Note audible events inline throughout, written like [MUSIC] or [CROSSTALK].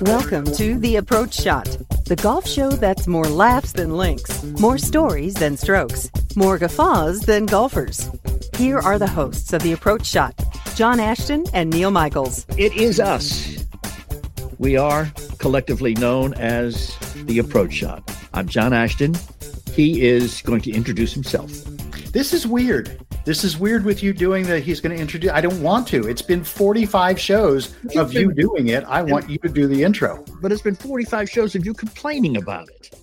Welcome to The Approach Shot, the golf show that's more laughs than links, more stories than strokes, more guffaws than golfers. Here are the hosts of The Approach Shot, John Ashton and Neil Michaels. It is us. We are collectively known as the Approach Shot. I'm John Ashton. He is going to introduce himself. This is weird. This is weird with you doing that. He's going to introduce. I don't want to. It's been 45 shows of you doing it. I want you to do the intro. But it's been 45 shows of you complaining about it.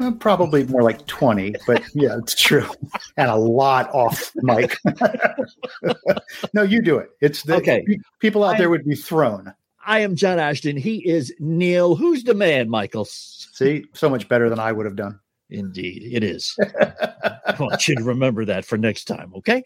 Uh, probably more like 20, but yeah, it's true. [LAUGHS] And a lot off mic. [LAUGHS] no, you do it. It's the Okay. people out I- there would be thrown. I am John Ashton. He is Neil. Who's the man, Michael? See, so much better than I would have done. Indeed, it is. [LAUGHS] I want you to remember that for next time, okay?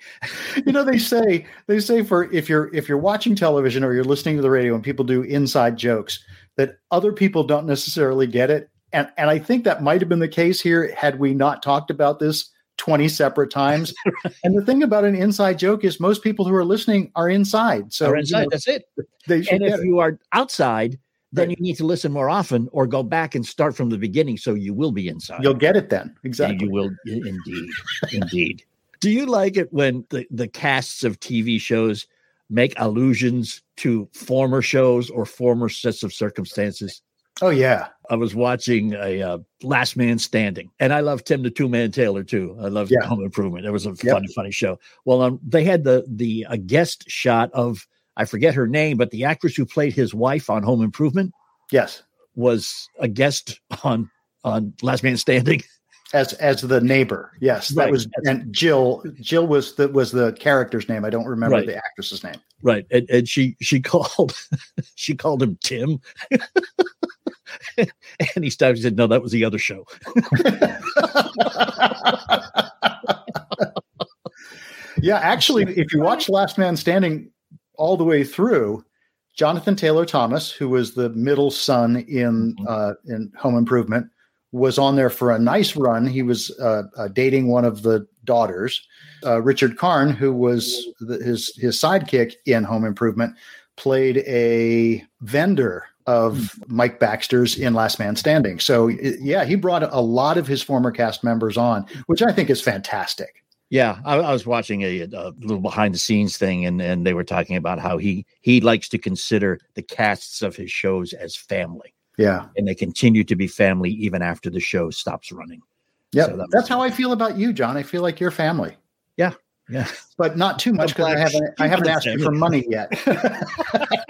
you know they say they say for if you're if you're watching television or you're listening to the radio and people do inside jokes that other people don't necessarily get it and and i think that might have been the case here had we not talked about this 20 separate times [LAUGHS] and the thing about an inside joke is most people who are listening are inside so Or you know, that's it. they And if it. you are outside, then Right. you need to listen more often or go back and start from the beginning so you will be inside. you'll get it then And exactly you will indeed, indeed. [LAUGHS] Do you like it when the, the casts of TV shows make allusions to former shows or former sets of circumstances? oh yeah I was watching a uh, Last Man Standing, and I love Tim the Tool Man Taylor too. I love Yeah. Home Improvement. It was a Yep. funny, funny show. Well, um, they had the the a guest shot of I forget her name, but the actress who played his wife on Home Improvement yes. was a guest on on Last Man Standing. as as the neighbor. Yes that Right. was and jill jill was the was the character's name. I don't remember Right. the actress's name. Right and, and she she [LAUGHS] called she called him tim. [LAUGHS] And he stopped he said no that was the other show. [LAUGHS] Yeah, actually, if you watch Last Man Standing all the way through, Jonathan Taylor Thomas, who was the middle son in Mhm. uh, in Home Improvement, was on there for a nice run. He was uh, uh, dating one of the daughters. Uh, Richard Karn, who was the, his his sidekick in Home Improvement, played a vendor of Mike Baxter's in Last Man Standing. So yeah, he brought a lot of his former cast members on, which I think is fantastic. Yeah I, I was watching a, a little behind the scenes thing and and they were talking about how he he likes to consider the casts of his shows as family Yeah. and they continue to be family even after the show stops running Yeah, So that that's how I feel about you, John. I feel like you're family, yeah yeah but not too much because I haven't I haven't asked you for money yet. [LAUGHS]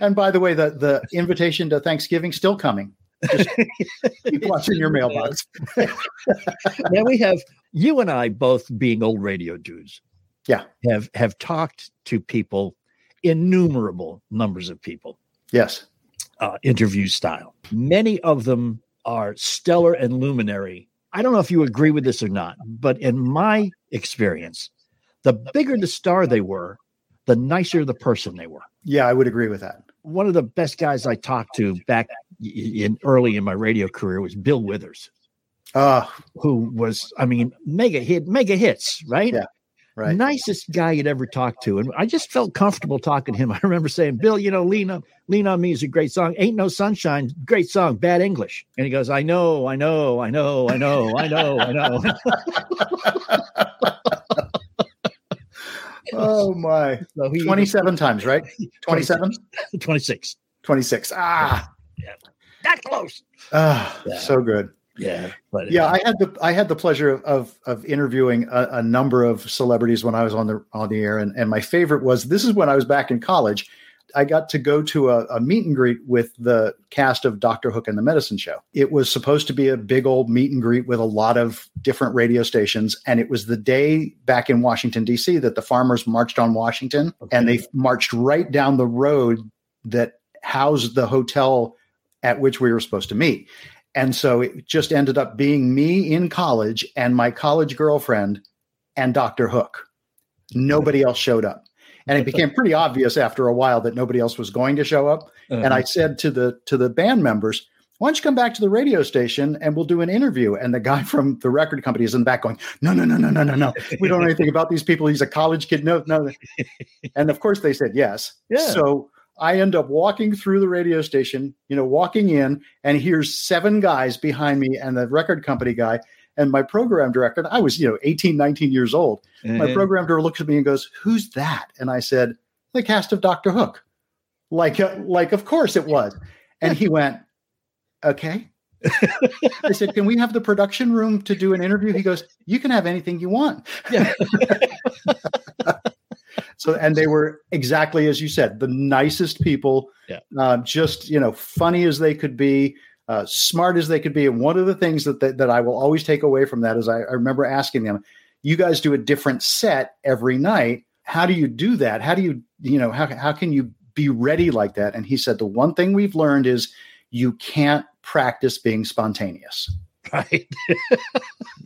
and by the way, the the invitation to Thanksgiving still coming. Just [LAUGHS] keep watching your mailbox. now we have you and I both being old radio dudes. Yeah. Have have talked to people, innumerable numbers of people, Yes. uh, interview style. Many of them are stellar and luminary. I don't know if you agree with this or not, but in my experience, the bigger the star they were, the nicer the person they were. Yeah, I would agree with that. One of the best guys I talked to back in early in my radio career was Bill Withers Uh, who was, I mean, mega hit, mega hits, right? Yeah, Right. nicest guy you'd ever talked to. And I just felt comfortable talking to him. [LAUGHS] I remember saying, Bill, you know, Lean on, Lean on Me is a great song. Ain't No Sunshine, great song, bad English. And he goes, I know, I know, I know, I know, I know, I know. [LAUGHS] oh my. So he, 27 times, right? [LAUGHS] 27? 26. 26. Ah, That close. ah Yeah. so good. Yeah. But Yeah, I had the I had the pleasure of of, of interviewing a, a number of celebrities when I was on the on the air, and, and my favorite was this is when I was back in college. I got to go to a, a meet and greet with the cast of Doctor Hook and the Medicine Show. It was supposed to be a big old meet and greet with a lot of different radio stations, and it was the day back in Washington D.C. that the farmers marched on Washington, and they marched right down the road that housed the hotel at which we were supposed to meet. And so it just ended up being me in college and my college girlfriend and Dr. Hook. Nobody mm-hmm. else showed up. And it became pretty obvious after a while that nobody else was going to show up. And I uh-huh. said to the to the band members, why don't you come back to the radio station and we'll do an interview? And the guy [LAUGHS] from the record company is in the back going, no, no, no, no, no, no, no. We don't know anything about these people. He's a college kid. No, no. And of course they said yes. [LAUGHS] Yeah. So I end up walking through the radio station, you know, walking in, and here's seven guys behind me and the record company guy and my program director. I was, you know, 18, 19 years old. My Mhm. program director looks at me and goes, Who's that? And I said, The cast of Dr. Hook. Like, uh, like, of course it was. And he went, Okay. [LAUGHS] I said, Can we have the production room to do an interview? He goes, You can have anything you want. Yeah. [LAUGHS] So, and they were exactly as you said, the nicest people, Yeah. uh, just, you know, funny as they could be, uh, smart as they could be. And one of the things that, that, that I will always take away from that is I, I remember asking them, you guys do a different set every night. How do you do that? How do you, you know, how, how can you be ready like that? And he said, the one thing we've learned is you can't practice being spontaneous. Right.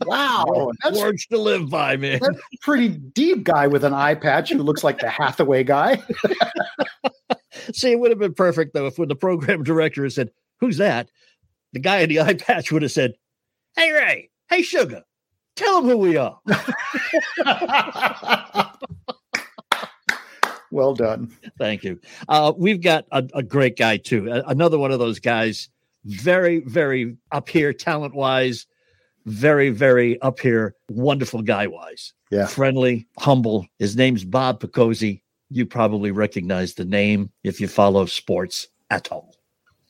Wow. [LAUGHS] That's Words to live by, man. that's a pretty deep guy with an eye patch who looks like the Hathaway guy. [LAUGHS] See, it would have been perfect though if when the program director had said, Who's that? The guy in the eye patch would have said, Hey Ray, hey Sugar, tell them who we are. [LAUGHS] well done. Thank you. Uh, we've got a, a great guy too. A- another one of those guys, very, very up here talent wise, very, very up here, wonderful guy wise. Yeah. Friendly, humble. His name's Bob Picozzi. You probably recognize the name if you follow sports at all.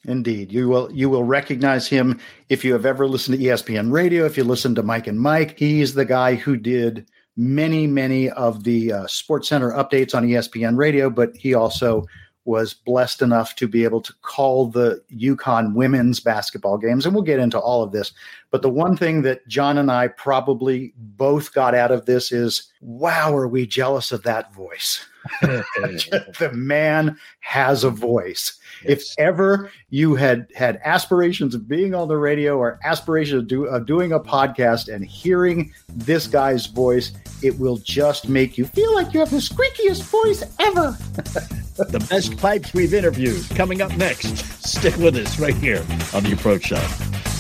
Indeed. You will you will recognize him if you have ever listened to ESPN radio, if you listen to Mike and Mike. He's the guy who did many, many of the uh, Sports Center updates on ESPN radio, but he also was blessed enough to be able to call the UConn women's basketball games. And we'll get into all of this. But the one thing that John and I probably both got out of this is wow, are we jealous of that voice? [LAUGHS] the man has a voice. If ever you had had aspirations of being on the radio or aspirations of, do, of doing a podcast and hearing this guy's voice, it will just make you feel like you have the squeakiest voice ever. [LAUGHS] the best pipes we've interviewed coming up next. Stick with us right here on the Approach Shot.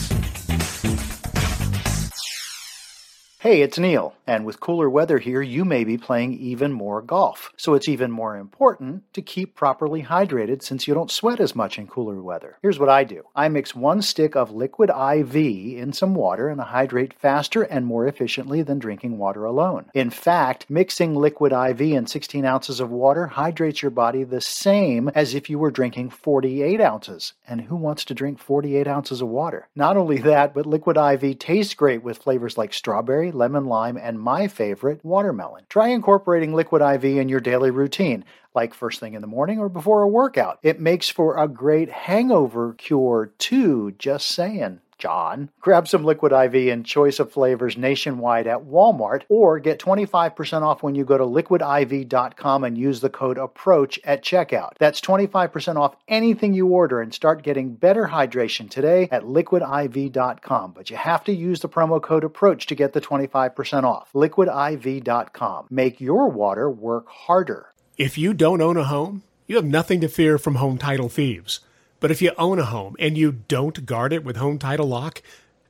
Hey, it's Neil, and with cooler weather here, you may be playing even more golf. So it's even more important to keep properly hydrated since you don't sweat as much in cooler weather. Here's what I do I mix one stick of liquid IV in some water and I hydrate faster and more efficiently than drinking water alone. In fact, mixing liquid IV in 16 ounces of water hydrates your body the same as if you were drinking 48 ounces. And who wants to drink 48 ounces of water? Not only that, but liquid IV tastes great with flavors like strawberry, lemon lime, and my favorite, watermelon. Try incorporating liquid IV in your daily routine, like first thing in the morning or before a workout. It makes for a great hangover cure, too, just saying. John. Grab some Liquid IV in choice of flavors nationwide at Walmart or get 25% off when you go to liquidiv.com and use the code APPROACH at checkout. That's 25% off anything you order and start getting better hydration today at liquidiv.com. But you have to use the promo code APPROACH to get the 25% off. liquidiv.com. Make your water work harder. If you don't own a home, you have nothing to fear from home title thieves. But if you own a home and you don't guard it with home title lock,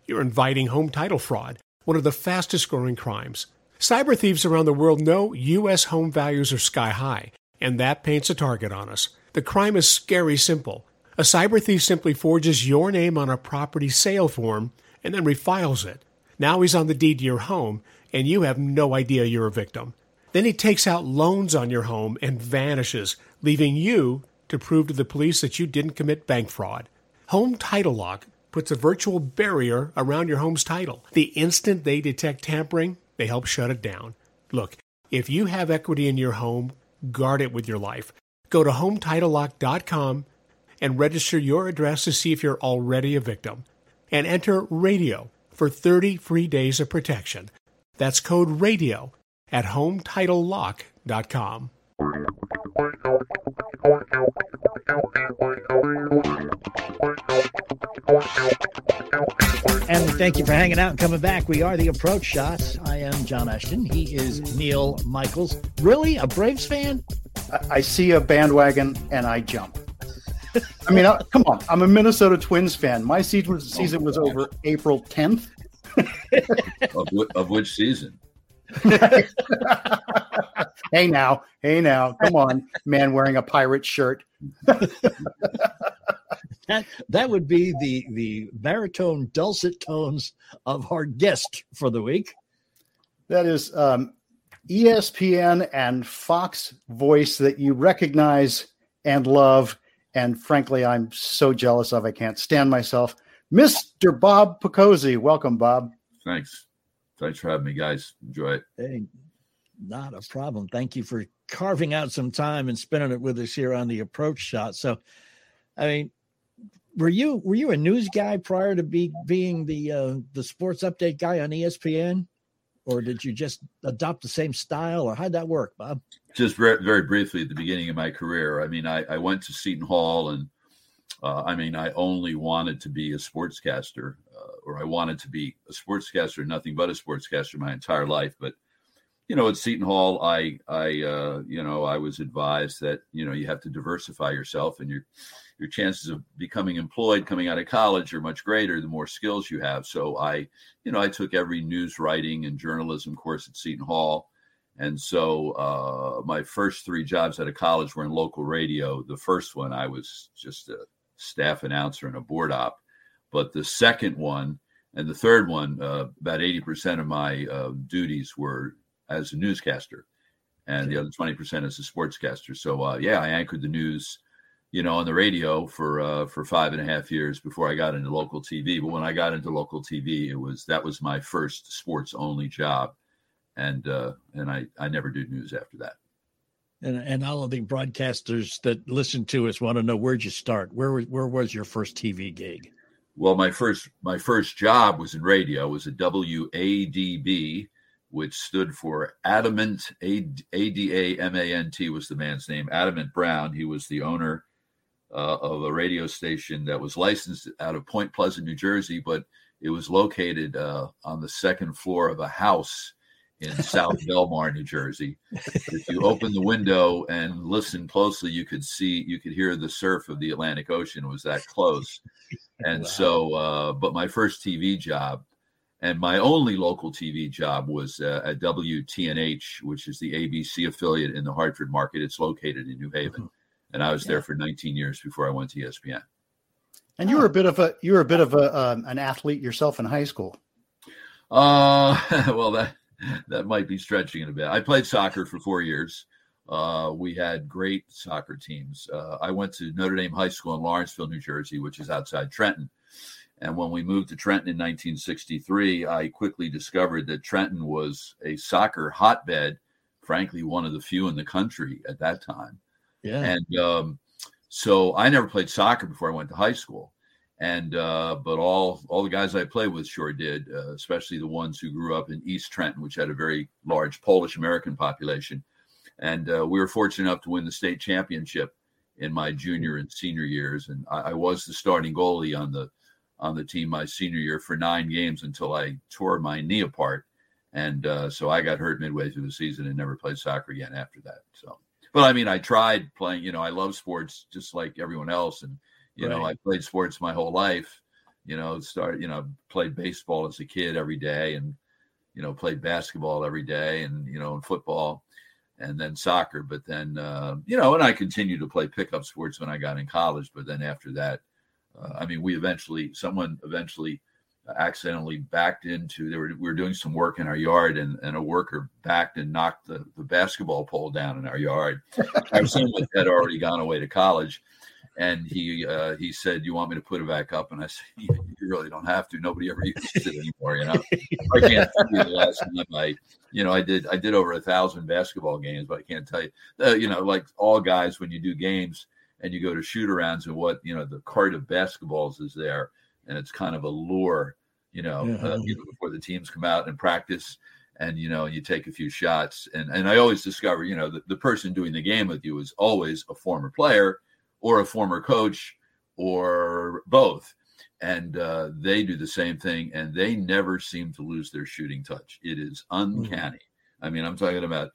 you're inviting home title fraud, one of the fastest growing crimes. Cyber thieves around the world know U.S. home values are sky high, and that paints a target on us. The crime is scary simple. A cyber thief simply forges your name on a property sale form and then refiles it. Now he's on the deed to your home, and you have no idea you're a victim. Then he takes out loans on your home and vanishes, leaving you to prove to the police that you didn't commit bank fraud. Home Title Lock puts a virtual barrier around your home's title. The instant they detect tampering, they help shut it down. Look, if you have equity in your home, guard it with your life. Go to HometitleLock.com and register your address to see if you're already a victim. And enter radio for 30 free days of protection. That's code RADIO at HometitleLock.com. And thank you for hanging out and coming back. We are the Approach Shots. I am John Ashton. He is Neil Michaels. Really, a Braves fan? I, I see a bandwagon and I jump. I mean, I, come on. I'm a Minnesota Twins fan. My season, season was oh, over April 10th. of, of which season? [LAUGHS] hey now, hey now, come on, man wearing a pirate shirt. [LAUGHS] that that would be the the baritone dulcet tones of our guest for the week. That is um, ESPN and Fox voice that you recognize and love, and frankly, I'm so jealous of. I can't stand myself. Mr. Bob Picozzi, welcome, Bob. Thanks. Thanks for having me, guys. Enjoy it. Hey, not a problem. Thank you for carving out some time and spending it with us here on the approach shot. So, I mean, were you were you a news guy prior to be being the uh, the sports update guy on ESPN, or did you just adopt the same style, or how'd that work, Bob? Just very, very briefly at the beginning of my career. I mean, I, I went to Seton Hall, and uh, I mean, I only wanted to be a sportscaster, or I wanted to be a sportscaster, nothing but a sportscaster my entire life. But you know, at Seton Hall, I, I, uh, you know, I was advised that you know you have to diversify yourself, and your your chances of becoming employed coming out of college are much greater the more skills you have. So I, you know, I took every news writing and journalism course at Seton Hall, and so uh, my first three jobs out of college were in local radio. The first one, I was just a staff announcer and a board op, but the second one and the third one, uh, about eighty percent of my uh, duties were as a newscaster, and the other twenty percent as a sportscaster. So uh, yeah, I anchored the news, you know, on the radio for uh, for five and a half years before I got into local TV. But when I got into local TV, it was that was my first sports only job, and uh, and I I never did news after that. And and all of the broadcasters that listen to us want to know where'd you start? Where where was your first TV gig? Well, my first my first job was in radio. It was at WADB, which stood for Adamant A D A M A N T was the man's name. Adamant Brown. He was the owner uh, of a radio station that was licensed out of Point Pleasant, New Jersey, but it was located uh, on the second floor of a house in South Belmar, New Jersey. If you open the window and listen closely, you could see, you could hear the surf of the Atlantic Ocean. Was that close. And wow. so, uh, but my first TV job and my only local TV job was uh, at WTNH, which is the ABC affiliate in the Hartford market. It's located in New Haven. Mm-hmm. And I was yeah. there for 19 years before I went to ESPN. And you were a bit of a you were a bit of a um, an athlete yourself in high school. Uh, [LAUGHS] well that [LAUGHS] that might be stretching it a bit. I played soccer for four years. Uh, we had great soccer teams. Uh, I went to Notre Dame High School in Lawrenceville, New Jersey, which is outside Trenton. And when we moved to Trenton in 1963, I quickly discovered that Trenton was a soccer hotbed, frankly, one of the few in the country at that time. Yeah. And um, so I never played soccer before I went to high school. And uh, but all all the guys I played with sure did, uh, especially the ones who grew up in East Trenton, which had a very large Polish American population. And uh, we were fortunate enough to win the state championship in my junior and senior years. And I, I was the starting goalie on the on the team my senior year for nine games until I tore my knee apart. And uh, so I got hurt midway through the season and never played soccer again after that. So, but I mean, I tried playing, you know, I love sports just like everyone else. And, you right. know, I played sports my whole life, you know, started, you know, played baseball as a kid every day and, you know, played basketball every day and, you know, and football and then soccer. But then, uh, you know, and I continued to play pickup sports when I got in college. But then after that, uh, I mean, we eventually, someone eventually accidentally backed into, they were, we were doing some work in our yard and, and a worker backed and knocked the, the basketball pole down in our yard. [LAUGHS] Our son had already gone away to college and he uh, he said, "You want me to put it back up?" And I said, [LAUGHS] "You really don't have to. Nobody ever uses it anymore. You know, I can't tell you the last time I, you know, I did I did over a thousand basketball games, but I can't tell you, uh, you know, like all guys when you do games and you go to shoot arounds and what you know the cart of basketballs is there, and it's kind of a lure, you know, yeah. uh, you know before the teams come out and practice. And you know, you take a few shots, and and I always discover, you know, the, the person doing the game with you is always a former player, or a former coach or both. And uh, they do the same thing, and they never seem to lose their shooting touch. It is uncanny. Mm-hmm. I mean, I'm talking about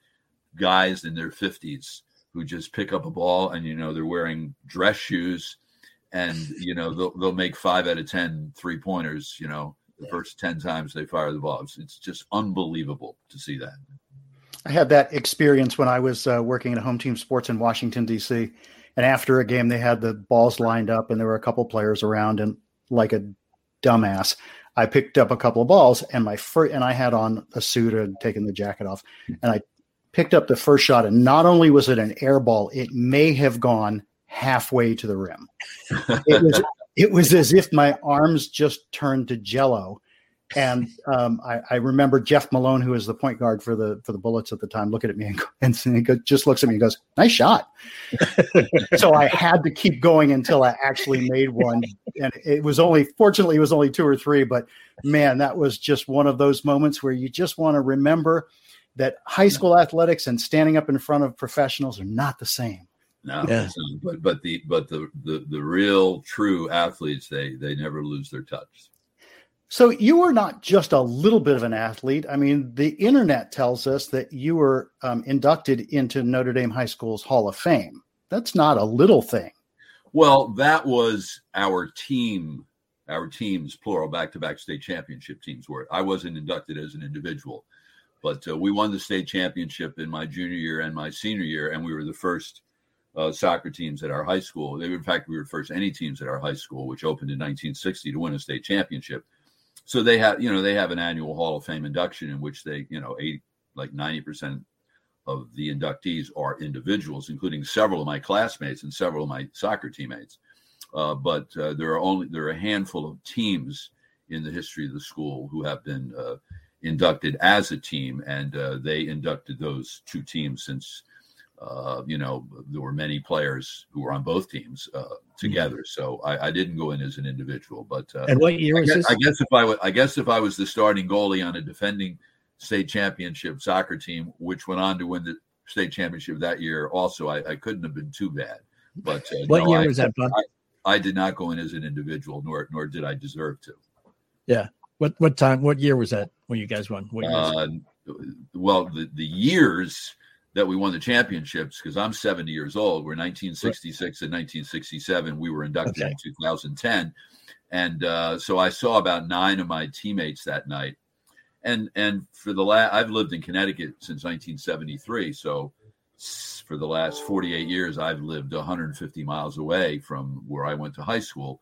guys in their 50s who just pick up a ball and, you know, they're wearing dress shoes and, you know, they'll, they'll make five out of 10 three pointers, you know, the first 10 times they fire the ball. It's, it's just unbelievable to see that. I had that experience when I was uh, working at Home Team Sports in Washington, D.C. And after a game, they had the balls lined up, and there were a couple players around. And like a dumbass, I picked up a couple of balls, and my first, and I had on a suit and taken the jacket off, and I picked up the first shot. And not only was it an air ball, it may have gone halfway to the rim. It was, [LAUGHS] it was as if my arms just turned to jello and um, I, I, remember Jeff Malone, who was the point guard for the for the Bullets at the time, looking at me and, and [LAUGHS] he just looks at me and goes, "Nice shot." so I had to keep going until I actually made one, and it was only fortunately it was only two or three, but man, that was just one of those moments where you just want to remember that high school athletics and standing up in front of professionals are not the same. No, yeah. but but the but the, the the real true athletes they they never lose their touch. So you were not just a little bit of an athlete. I mean, the internet tells us that you were um, inducted into Notre Dame High School's Hall of Fame. That's not a little thing. Well, that was our team, our teams, plural, back-to-back state championship teams were. I wasn't inducted as an individual, but uh, we won the state championship in my junior year and my senior year, and we were the first uh, soccer teams at our high school. In fact, we were first any teams at our high school, which opened in 1960 to win a state championship so they have you know they have an annual hall of fame induction in which they you know eight like 90% of the inductees are individuals including several of my classmates and several of my soccer teammates. Uh, but uh, there are only there are a handful of teams in the history of the school who have been uh, inducted as a team and uh, they inducted those two teams since uh, you know, there were many players who were on both teams uh, together. Mm-hmm. So I, I, didn't go in as an individual. But uh, and what year I was guess, this? I guess if I was, I guess if I was the starting goalie on a defending state championship soccer team, which went on to win the state championship that year, also I, I couldn't have been too bad. But uh, what no, year was that? I, did not go in as an individual, nor nor did I deserve to. Yeah. What what time? What year was that when you guys won? Uh, well, the the years that we won the championships because I'm 70 years old. We're 1966 and 1967. We were inducted okay. in 2010, and uh, so I saw about nine of my teammates that night. And and for the last, I've lived in Connecticut since 1973. So for the last 48 years, I've lived 150 miles away from where I went to high school.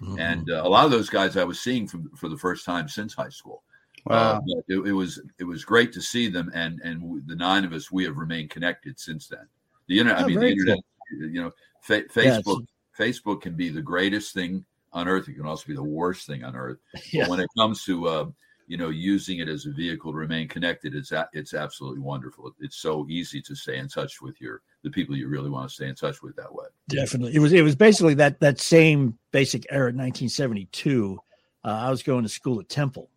Mm-hmm. And uh, a lot of those guys I was seeing from, for the first time since high school. Wow. Uh, it, it, was it was great to see them, and and the nine of us we have remained connected since then. The internet, oh, I mean, the internet, cool. you know, fa- Facebook yeah, Facebook can be the greatest thing on earth. It can also be the worst thing on earth. Yeah. [LAUGHS] But when it comes to uh, you know using it as a vehicle to remain connected, it's a, it's absolutely wonderful. It's so easy to stay in touch with your the people you really want to stay in touch with that way. Definitely, it was it was basically that that same basic era, 1972. Uh, I was going to school at Temple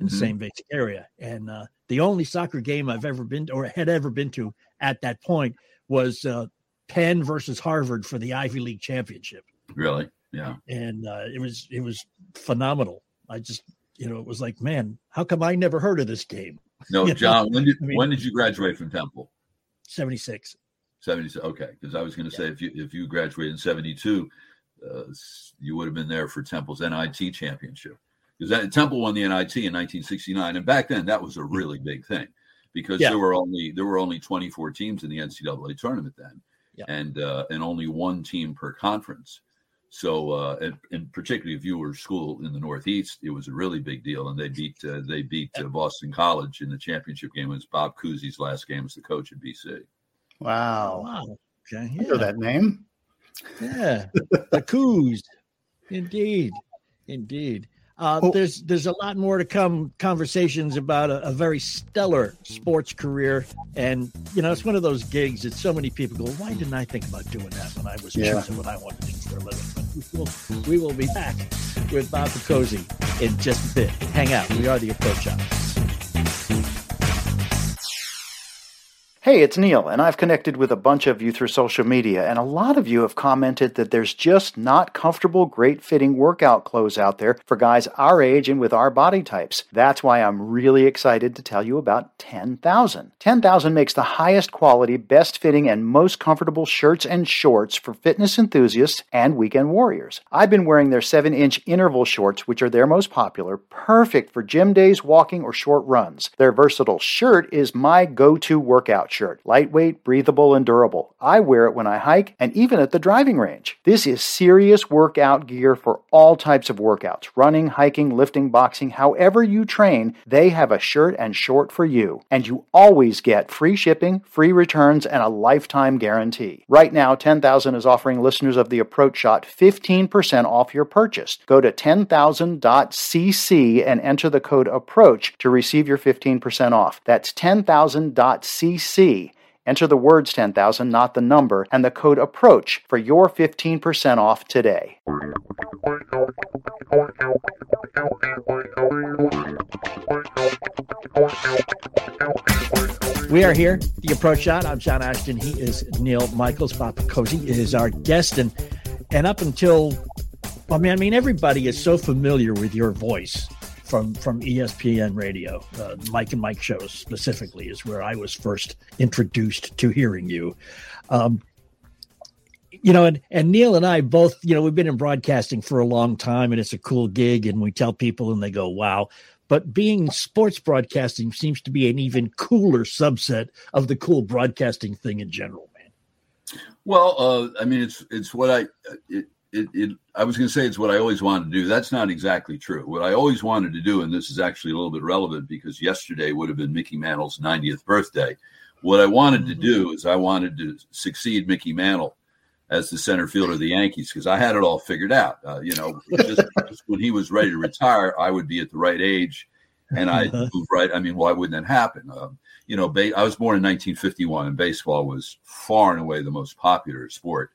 in the mm-hmm. same basic area. And uh, the only soccer game I've ever been to, or had ever been to at that point was uh, Penn versus Harvard for the Ivy League championship. Really? Yeah. And uh, it was it was phenomenal. I just you know it was like, man, how come I never heard of this game? [LAUGHS] No, John. when did I mean, when did you graduate from Temple? Seventy six. 76 okay because i was going to say if you if you graduated in 72 uh, you would have been there for temple's NIT championship because that Temple won the NIT in 1969, and back then that was a really big thing because Yeah. there were only there were only 24 teams in the NCAA tournament then, Yeah. and uh, and only one team per conference. So, uh, and, and particularly if you were a school in the Northeast, it was a really big deal, and they beat uh, they beat uh, Boston College in the championship game. It was Bob Cousy's last game as the coach at BC. Wow. Wow. Okay. I know that name. Yeah, the Cooz, indeed, indeed. Uh, Oh. There's there's a lot more to come. Conversations about a, a very stellar sports career, and you know it's one of those gigs that so many people go, "Why didn't I think about doing that when I was Yeah. choosing what I wanted to do for a living?" But we will, we will be back with Bob Cozy in just a bit. Hang out. We are the Approach Shot. Hey, it's Neil, and I've connected with a bunch of you through social media, and a lot of you have commented that there's just not comfortable, great fitting workout clothes out there for guys our age and with our body types. That's why I'm really excited to tell you about 10,000. 10,000 makes the highest quality, best fitting, and most comfortable shirts and shorts for fitness enthusiasts and weekend warriors. I've been wearing their 7 inch interval shorts, which are their most popular, perfect for gym days, walking, or short runs. Their versatile shirt is my go to workout shirt. Lightweight, breathable, and durable. I wear it when I hike and even at the driving range. This is serious workout gear for all types of workouts running, hiking, lifting, boxing, however you train, they have a shirt and short for you. And you always get free shipping, free returns, and a lifetime guarantee. Right now, 10,000 is offering listeners of the Approach Shot 15% off your purchase. Go to 10,000.cc and enter the code APPROACH to receive your 15% off. That's 10,000.cc. Enter the words 10,000, not the number, and the code APPROACH for your 15% off today. We are here, the approach shot. I'm John Ashton. He is Neil Michaels. Bob Cozy is our guest, and and up until, I mean, I mean, everybody is so familiar with your voice from from ESPN Radio. Uh, Mike and Mike shows specifically is where I was first introduced to hearing you. Um, you know, and, and Neil and I both, you know, we've been in broadcasting for a long time and it's a cool gig. And we tell people and they go, wow. But being sports broadcasting seems to be an even cooler subset of the cool broadcasting thing in general, man. Well, uh, I mean, it's it's what I it, it, it I was going to say it's what I always wanted to do. That's not exactly true. What I always wanted to do, and this is actually a little bit relevant because yesterday would have been Mickey Mantle's 90th birthday. What I wanted to do is I wanted to succeed Mickey Mantle as the center fielder of the Yankees because I had it all figured out. Uh, you know, [LAUGHS] just, just when he was ready to retire, I would be at the right age, and I move right. I mean, why wouldn't that happen? Um, you know, ba- I was born in 1951, and baseball was far and away the most popular sport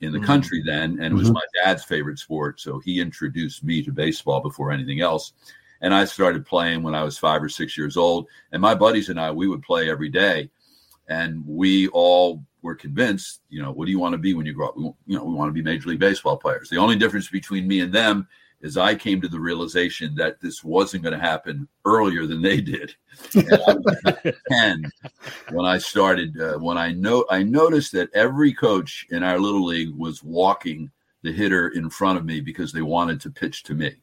in the Mhm. country then, and it was Mhm. my dad's favorite sport. So he introduced me to baseball before anything else. And I started playing when I was five or six years old. And my buddies and I, we would play every day. And we all were convinced, you know, what do you want to be when you grow up? We, you know, we want to be Major League Baseball players. The only difference between me and them is I came to the realization that this wasn't going to happen earlier than they did. [LAUGHS] And I was 10 when I started, uh, when I know I noticed that every coach in our little league was walking the hitter in front of me because they wanted to pitch to me.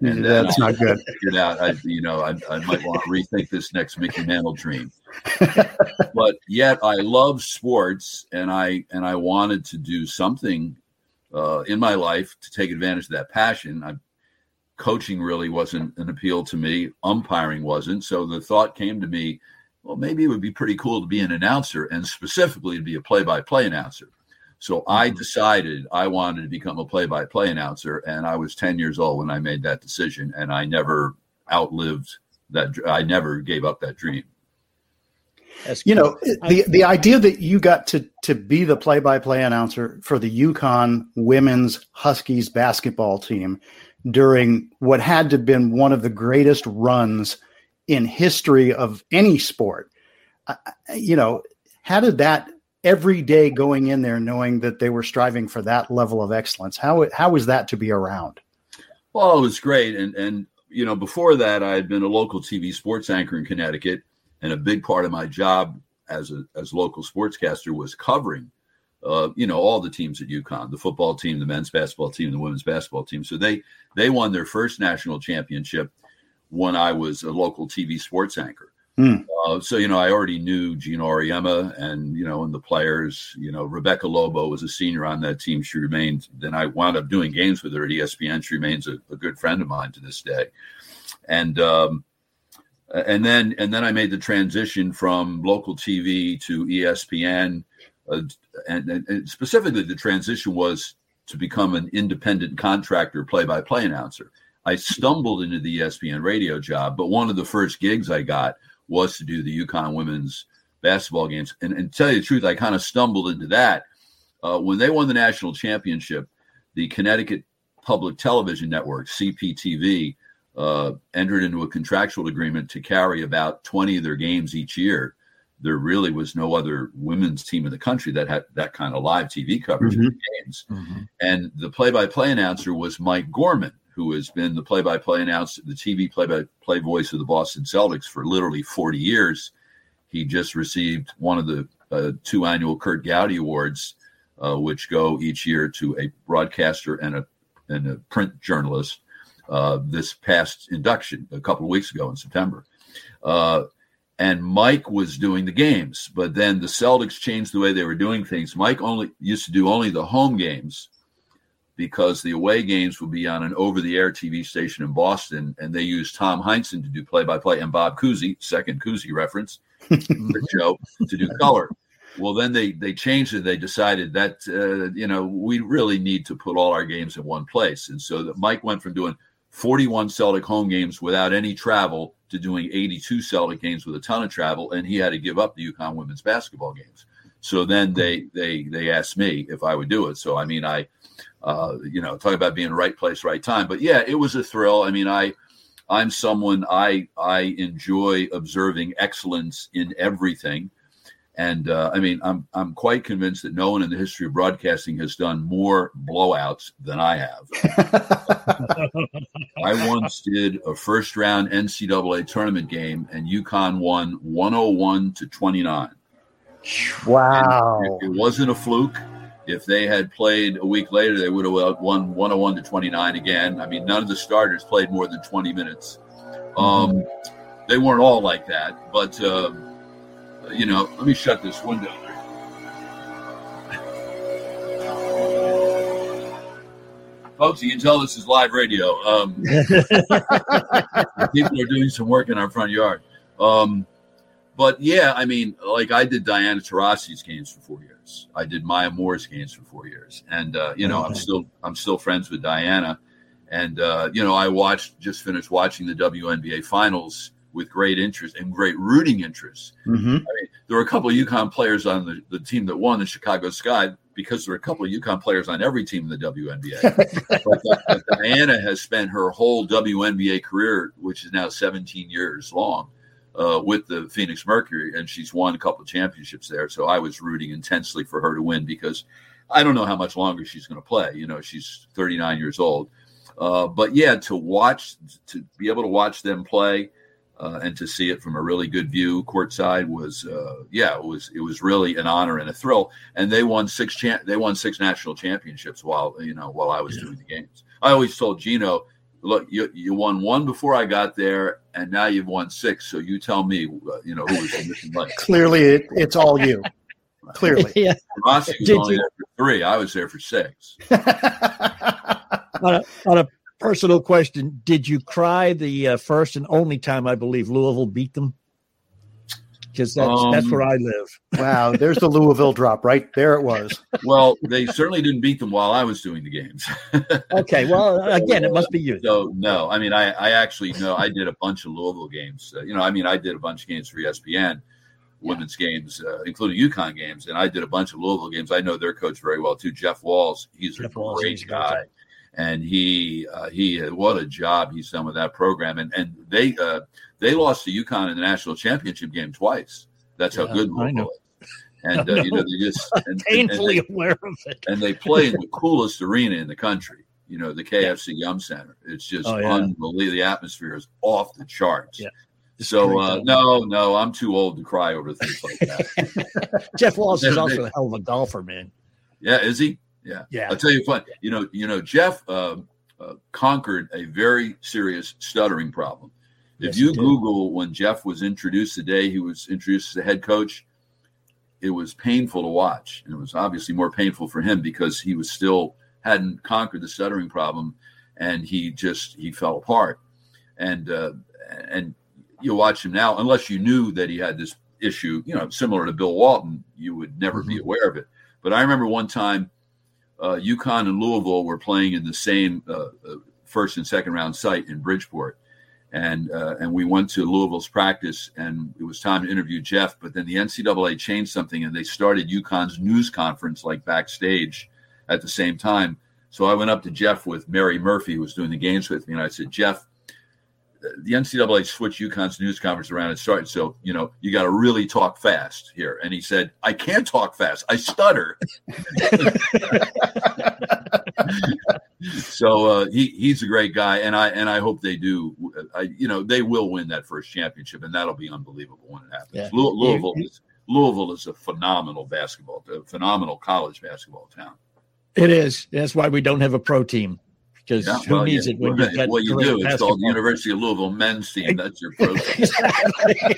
And then That's I not good. figured out, I, you know, I, I might want to rethink this next Mickey Mantle dream. [LAUGHS] but yet, I love sports, and I and I wanted to do something uh, in my life to take advantage of that passion. I, coaching really wasn't an appeal to me. Umpiring wasn't. So the thought came to me, well, maybe it would be pretty cool to be an announcer, and specifically to be a play-by-play announcer. So I decided I wanted to become a play-by-play announcer, and I was 10 years old when I made that decision, and I never outlived that. I never gave up that dream. That's You cool. know, the the idea that you got to to be the play by play announcer for the UConn women's Huskies basketball team during what had to have been one of the greatest runs in history of any sport. I- I- You know, how did that every day going in there knowing that they were striving for that level of excellence? How how was that to be around? Well, it was great, and and you know, before that, I had been a local TV sports anchor in Connecticut, and a big part of my job as a as local sportscaster was covering uh, you know, all the teams at UConn, the football team, the men's basketball team, the women's basketball team. So they they won their first national championship when I was a local TV sports anchor. Hmm. Uh, so you know, I already knew Geno Auriemma and you know, and the players. You know, Rebecca Lobo was a senior on that team. She remained. Then I wound up doing games with her at ESPN. She remains a, a good friend of mine to this day. And um, and then and then I made the transition from local TV to ESPN, uh, and, and specifically the transition was to become an independent contractor, play-by-play announcer. I stumbled into the ESPN radio job, but one of the first gigs I got was to do the UConn women's basketball games. And, and tell you the truth, I kind of stumbled into that uh, when they won the national championship. The Connecticut Public Television Network (CPTV) uh, entered into a contractual agreement to carry about 20 of their games each year. There really was no other women's team in the country that had that kind of live TV coverage mm-hmm. of the games. Mm-hmm. And the play by play announcer was Mike Gorman, who has been the play by play announcer, the TV play by play voice of the Boston Celtics for literally 40 years. He just received one of the uh, two annual Curt Gowdy Awards, uh, which go each year to a broadcaster and a, and a print journalist uh, this past induction a couple of weeks ago in September. Uh, and Mike was doing the games, but then the Celtics changed the way they were doing things. Mike only used to do only the home games because the away games would be on an over-the-air TV station in Boston, and they used Tom Heinsohn to do play-by-play and Bob Cousy, second Cousy reference, for Joe [LAUGHS] to do color. Well, then they they changed it. They decided that uh, you know we really need to put all our games in one place, and so that Mike went from doing 41 Celtic home games without any travel to doing 82 Celtic games with a ton of travel, and he had to give up the UConn women's basketball games. So then they they they asked me if I would do it. So I mean, I, uh, you know, talk about being right place, right time. But yeah, it was a thrill. I mean, I I'm someone I I enjoy observing excellence in everything. And uh, I mean, I'm I'm quite convinced that no one in the history of broadcasting has done more blowouts than I have. [LAUGHS] I once did a first round NCAA tournament game, and UConn won 101 to 29. Wow! it wasn't a fluke. If they had played a week later, they would have won 101 to 29 again. I mean, none of the starters played more than 20 minutes. Um, they weren't all like that, but. Uh, you know, let me shut this window. Folks, you can tell this is live radio. Um, [LAUGHS] people are doing some work in our front yard. Um, but yeah, I mean, like I did Diana Taurasi's games for four years. I did Maya Moore's games for four years, and uh, you know, I'm still I'm still friends with Diana. And uh, you know, I watched just finished watching the WNBA finals with great interest and great rooting interest. Mm-hmm. I mean, there were a couple of UConn players on the, the team that won the Chicago Sky because there were a couple of UConn players on every team in the WNBA. but, [LAUGHS] but Diana has spent her whole WNBA career, which is now 17 years long, uh, with the Phoenix Mercury, and she's won a couple of championships there. So I was rooting intensely for her to win because I don't know how much longer she's going to play. You know, she's 39 years old. Uh, but yeah, to watch, to be able to watch them play uh, and to see it from a really good view courtside was uh, yeah it was it was really an honor and a thrill. And they won six cha- they won six national championships while you know while I was yeah. doing the games. I always told Geno look you, you won one before I got there and now you've won six so you tell me uh, you know who was in mission [LAUGHS] clearly it, it's all you. Clearly. [LAUGHS] Yeah. Rossi was Did only you? there for three. I was there for six. [LAUGHS] On a, on a personal question: Did you cry the uh, first and only time I believe Louisville beat them? Because that's um, that's where I live. Wow, there's the Louisville drop right there. It was. Well, they certainly didn't beat them while I was doing the games. [LAUGHS] okay, well, again, it must be you. So no, I mean, I I actually know I did a bunch of Louisville games. Uh, you know, I mean, I did a bunch of games for ESPN women's games, uh, including UConn games, and I did a bunch of Louisville games. I know their coach very well too, Jeff Walz. He's Jeff a Walz, great he's guy and he uh, he what a job he's done with that program. And and they uh, they lost to UConn in the national championship game twice. That's yeah, how good I know. And [LAUGHS] uh, you know they just and, painfully and, and they, aware of it. And they play in the [LAUGHS] coolest arena in the country. You know the KFC. Yum Center. It's just oh, yeah. unbelievable. The atmosphere is off the charts. Yeah. So uh, no, no, I'm too old to cry over things like that. [LAUGHS] Jeff Walz is also a hell of a golfer, man. Yeah, is he? Yeah. Yeah. I'll tell you fun. You know, you know, Jeff uh, uh, conquered a very serious stuttering problem. If Yes, you he did. Google when Jeff was introduced the day he was introduced as a head coach, it was painful to watch. And it was obviously more painful for him because he was still hadn't conquered the stuttering problem and he just he fell apart. And uh, and you watch him now, unless you knew that he had this issue, you know, similar to Bill Walton, you would never be aware of it. But I remember one time uh, UConn and Louisville were playing in the same uh, uh, first and second round site in Bridgeport, and uh, and we went to Louisville's practice, and it was time to interview Jeff. But then the NCAA changed something, and they started UConn's news conference like backstage at the same time. So I went up to Jeff with Mary Murphy, who was doing the games with me, and I said, Jeff. The NCAA switched UConn's news conference around and started. So, you know, you got to really talk fast here. And he said, I can't talk fast. I stutter. [LAUGHS] so uh, he he's a great guy, and I and I hope they do. I, you know, they will win that first championship, and that'll be unbelievable when it happens. Yeah. Lou- Louisville is Louisville is a phenomenal basketball, a phenomenal college basketball town. It is. That's why we don't have a pro team because Yeah, who well, needs yeah, it when well, you've got what you do? It's called the? University of Louisville men's team. That's your pro. team. exactly.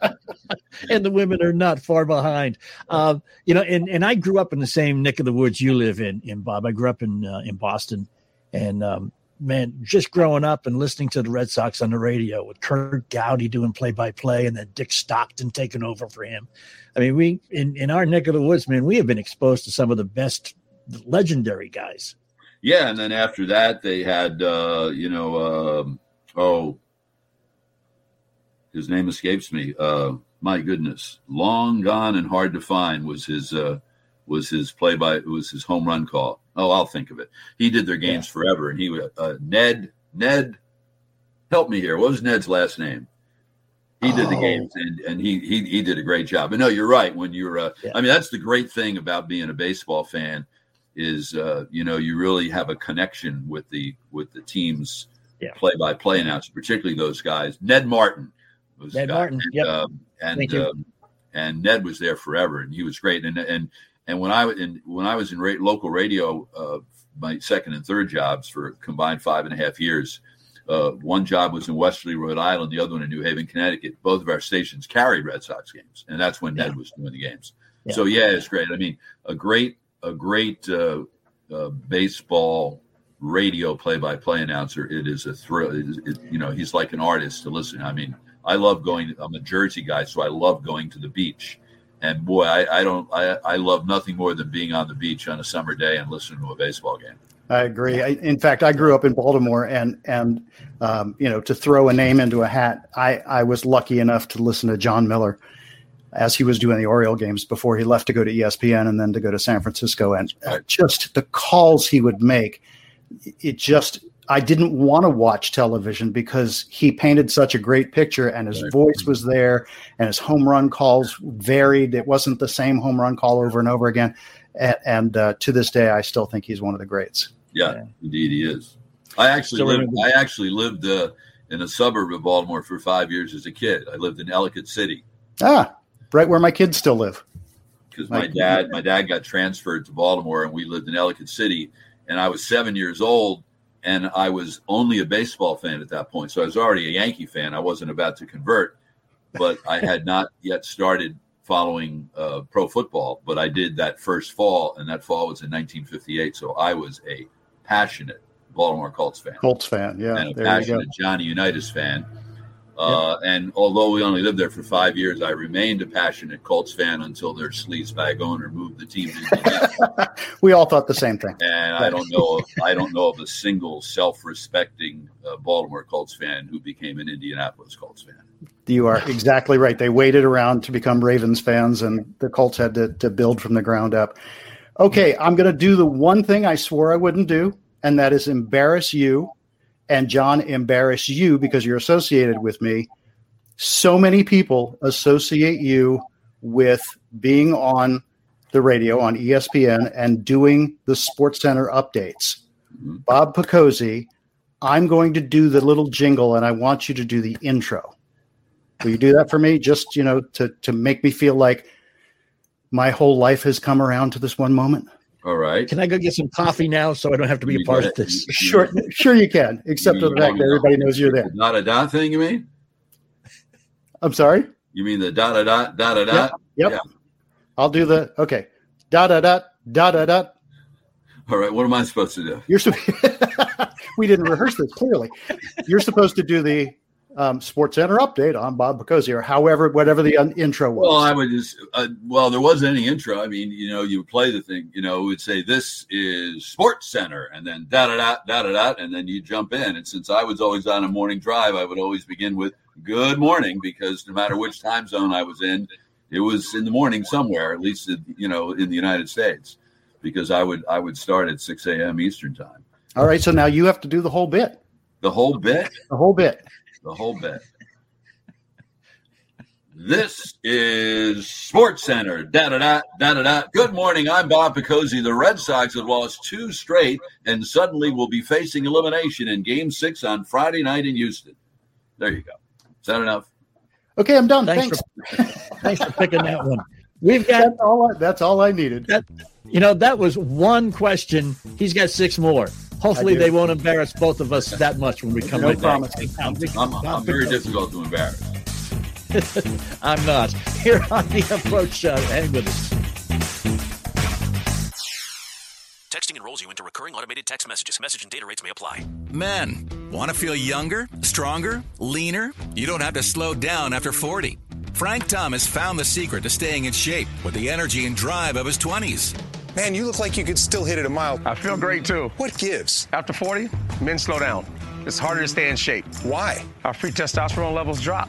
[LAUGHS] and the women are not far behind. Um, you know, and, and I grew up in the same neck of the woods you live in, in Bob. I grew up in uh, in Boston, and um, man, just growing up and listening to the Red Sox on the radio with Curt Gowdy doing play by play, and then Dick Stockton taking over for him. I mean, we in in our neck of the woods, man, we have been exposed to some of the best legendary guys. Yeah, and then after that, they had uh, you know, um, oh, his name escapes me. Uh, my goodness, long gone and hard to find was his uh, was his play by was his home run call. Oh, I'll think of it. He did their games forever, and he would uh, Ned Ned, help me here. What was Ned's last name? He did the Oh. games, and and he he he did a great job. But no, you're right. When you're, uh, Yeah. I mean, that's the great thing about being a baseball fan is uh, you know you really have a connection with the with the team's Yeah. play by play announcer, particularly those guys. Ned Martin was Ned. Martin, and, yep. um, and um, and Ned was there forever, and he was great. And and and when I was in when I was in ra- local radio, uh, my second and third jobs for combined five and a half years. Uh, one job was in Westerly, Rhode Island. The other one in New Haven, Connecticut. Both of our stations carried Red Sox games, and that's when Ned Yeah. was doing the games. Yeah. So yeah, it's great. I mean, a great, a great uh, uh, baseball radio play-by-play announcer. It is a thrill. It you know, he's like an artist to listen. I mean, I love going. I'm a Jersey guy, so I love going to the beach. And boy, I, I don't. I, I love nothing more than being on the beach on a summer day and listening to a baseball game. I agree. I, in fact, I grew up in Baltimore, and and um, you know, to throw a name into a hat, I I was lucky enough to listen to Jon Miller as he was doing the Oriole games before he left to go to ESPN and then to go to San Francisco, and just the calls he would make, it just. I didn't want to watch television because he painted such a great picture and his voice was there and his home run calls varied. It wasn't the same home run call over and over again. And, and uh, to this day, I still think he's one of the greats. Yeah, Yeah. indeed he is. I actually lived, I actually lived uh, in a suburb of Baltimore for five years as a kid. I lived in Ellicott City Ah, right where my kids still live. because my Like- dad my dad got transferred to Baltimore and we lived in Ellicott City and I was seven years old and I was only a baseball fan at that point so I was already a Yankee fan I wasn't about to convert but I had not yet started following uh, pro football but I did that first fall and that fall was in 1958 so I was a passionate Baltimore Colts fan Colts fan. Yeah, and a there you go. passionate Johnny Unitas fan. Uh, And although we only lived there for five years, I remained a passionate Colts fan until their sleazebag owner moved the team to [LAUGHS] We all thought the same thing. and I don't know, of, I don't know of a single self-respecting uh, Baltimore Colts fan who became an Indianapolis Colts fan. You are exactly right. They waited around to become Ravens fans, and the Colts had to, to build from the ground up. Okay, I'm going to do the one thing I swore I wouldn't do, and that is embarrass you and John embarrass you because you're associated with me. So many people associate you with being on the radio on ESPN and doing the Sports Center updates. Mhm. Bob Picozzi, I'm going to do the little jingle, and I want you to do the intro. Will you do that for me? Just you know, to to make me feel like my whole life has come around to this one moment. All right. Can I go get some coffee now so I don't have to be You a part of this? You- Sure, sure you can, except You for the fact that everybody knows you're there. Not a dot thing, you mean? I'm sorry. You mean the dot a dot dot a dot? Yep. Yeah. I'll do the okay. Da da da da da da. All right. What am I supposed to do? You're sup- [LAUGHS] we didn't rehearse this clearly. You're supposed to do the um, Sports Center update on Bob Picozzi or however whatever the un- intro was. Well, I would just, uh, well, there wasn't any intro. I mean, you know, you play the thing, you know, it would say, this is Sports Center, and then da da da da da da, and then you jump in. And since I was always on a morning drive, I would always begin with good morning because no matter which time zone I was in, it was in the morning somewhere, at least, you know, in the United States, because I would, I would start at 6 a.m. Eastern time. All right, so now you have to do the whole bit. The whole bit. The whole bit. The whole bit. This is Sports Center. Da da da da da da. Good morning. I'm Bob Picozzi. The Red Sox have lost two straight and suddenly will be facing elimination in Game Six on Friday night in Houston. There you go. Is that enough? Okay, I'm done. Thanks Thanks. [LAUGHS] Thanks for picking that one. We've got, That's all. I, that's all I needed. that, you know, that was one question. He's got six more. Hopefully, they won't embarrass both of us that much when we come No right back. promises. I'm, I'm very difficult to embarrass. [LAUGHS] I'm not. Here on the approach shot. Hang with us. Texting enrolls you into recurring automated text messages. Message and data rates may apply. Men, want to feel younger, stronger, leaner? You don't have to slow down after 40. Frank Thomas found the secret to staying in shape with the energy and drive of his 20s. Man, you look like you could still hit it a mile. I feel great too. What gives? After 40, men slow down. It's harder to stay in shape. Why? Our free testosterone levels drop.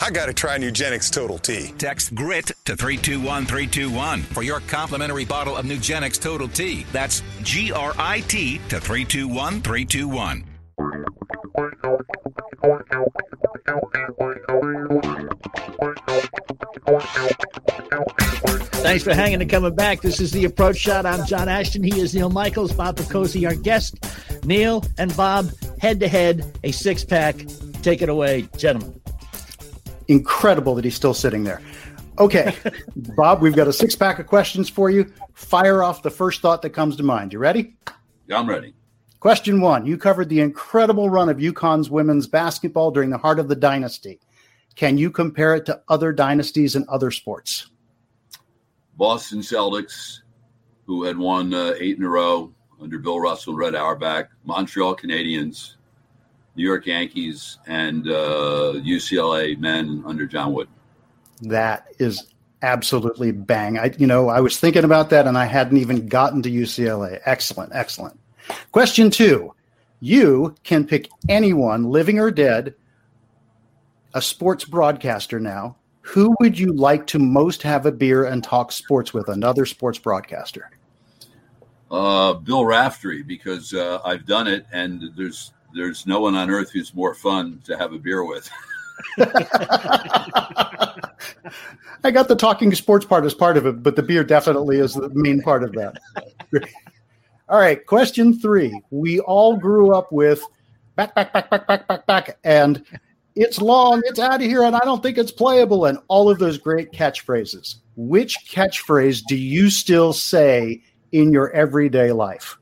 I gotta try Nugenix Total T. Text GRIT to 321321 for your complimentary bottle of Nugenix Total T. That's G R I T to 321321. Thanks for hanging and coming back. This is the approach shot. I'm John Ashton. He is Neil Michaels, Bob Picozzi, our guest. Neil and Bob, head to head, a six pack. Take it away, gentlemen. Incredible that he's still sitting there. Okay, [LAUGHS] Bob, we've got a six pack of questions for you. Fire off the first thought that comes to mind. You ready? I'm ready. Question one You covered the incredible run of UConn's women's basketball during the heart of the dynasty. Can you compare it to other dynasties in other sports? Boston Celtics, who had won uh, eight in a row under Bill Russell, Red Auerbach, Montreal Canadiens, New York Yankees, and uh, UCLA men under John Wooden. That is absolutely bang. I, you know, I was thinking about that and I hadn't even gotten to UCLA. Excellent, excellent. Question two You can pick anyone, living or dead, a sports broadcaster now. Who would you like to most have a beer and talk sports with? Another sports broadcaster. Uh, Bill Raftery, because uh, I've done it, and there's there's no one on earth who's more fun to have a beer with. [LAUGHS] I got the talking sports part as part of it, but the beer definitely is the main part of that. [LAUGHS] all right, question three. We all grew up with back, back, back, back, back, back, back, and it's long, it's out of here, and I don't think it's playable, and all of those great catchphrases. Which catchphrase do you still say in your everyday life?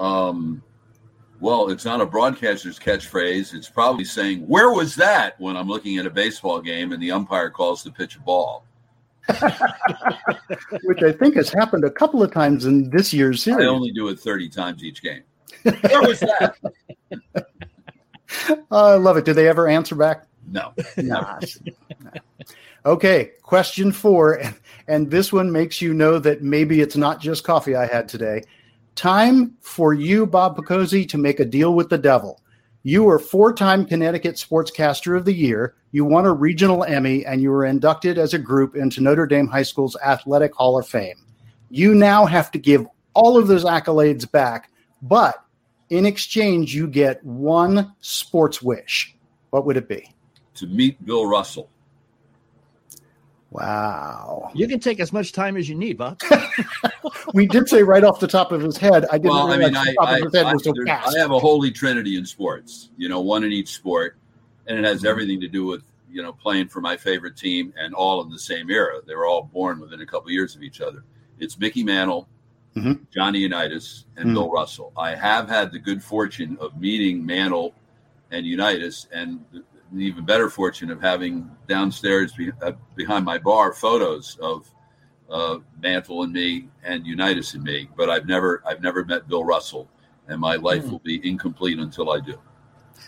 Um, well, it's not a broadcaster's catchphrase. It's probably saying, Where was that? when I'm looking at a baseball game and the umpire calls to pitch a ball. [LAUGHS] Which I think has happened a couple of times in this year's I series. only do it 30 times each game. [LAUGHS] Where was that? I love it. Do they ever answer back? No. Nah. Okay, question four, and, and this one makes you know that maybe it's not just coffee I had today. Time for you, Bob Picozzi, to make a deal with the devil. You were four-time Connecticut Sportscaster of the Year. You won a regional Emmy, and you were inducted as a group into Notre Dame High School's Athletic Hall of Fame. You now have to give all of those accolades back, but in exchange, you get one sports wish. What would it be? To meet Bill Russell. Wow. You can take as much time as you need, Bob. [LAUGHS] [LAUGHS] we did say right off the top of his head. I didn't well, I mean, I, I, head I, was so there- fast. I have a holy trinity in sports, you know, one in each sport. And it has everything to do with, you know, playing for my favorite team and all in the same era. They were all born within a couple of years of each other. It's Mickey Mantle, Mhm. Johnny Unitas, and Mhm. Bill Russell. I have had the good fortune of meeting Mantle and Unitas, and the even better fortune of having downstairs be, uh, behind my bar photos of uh, Mantle and me and Unitas and me. But I've never I've never met Bill Russell, and my life Hmm. will be incomplete until I do.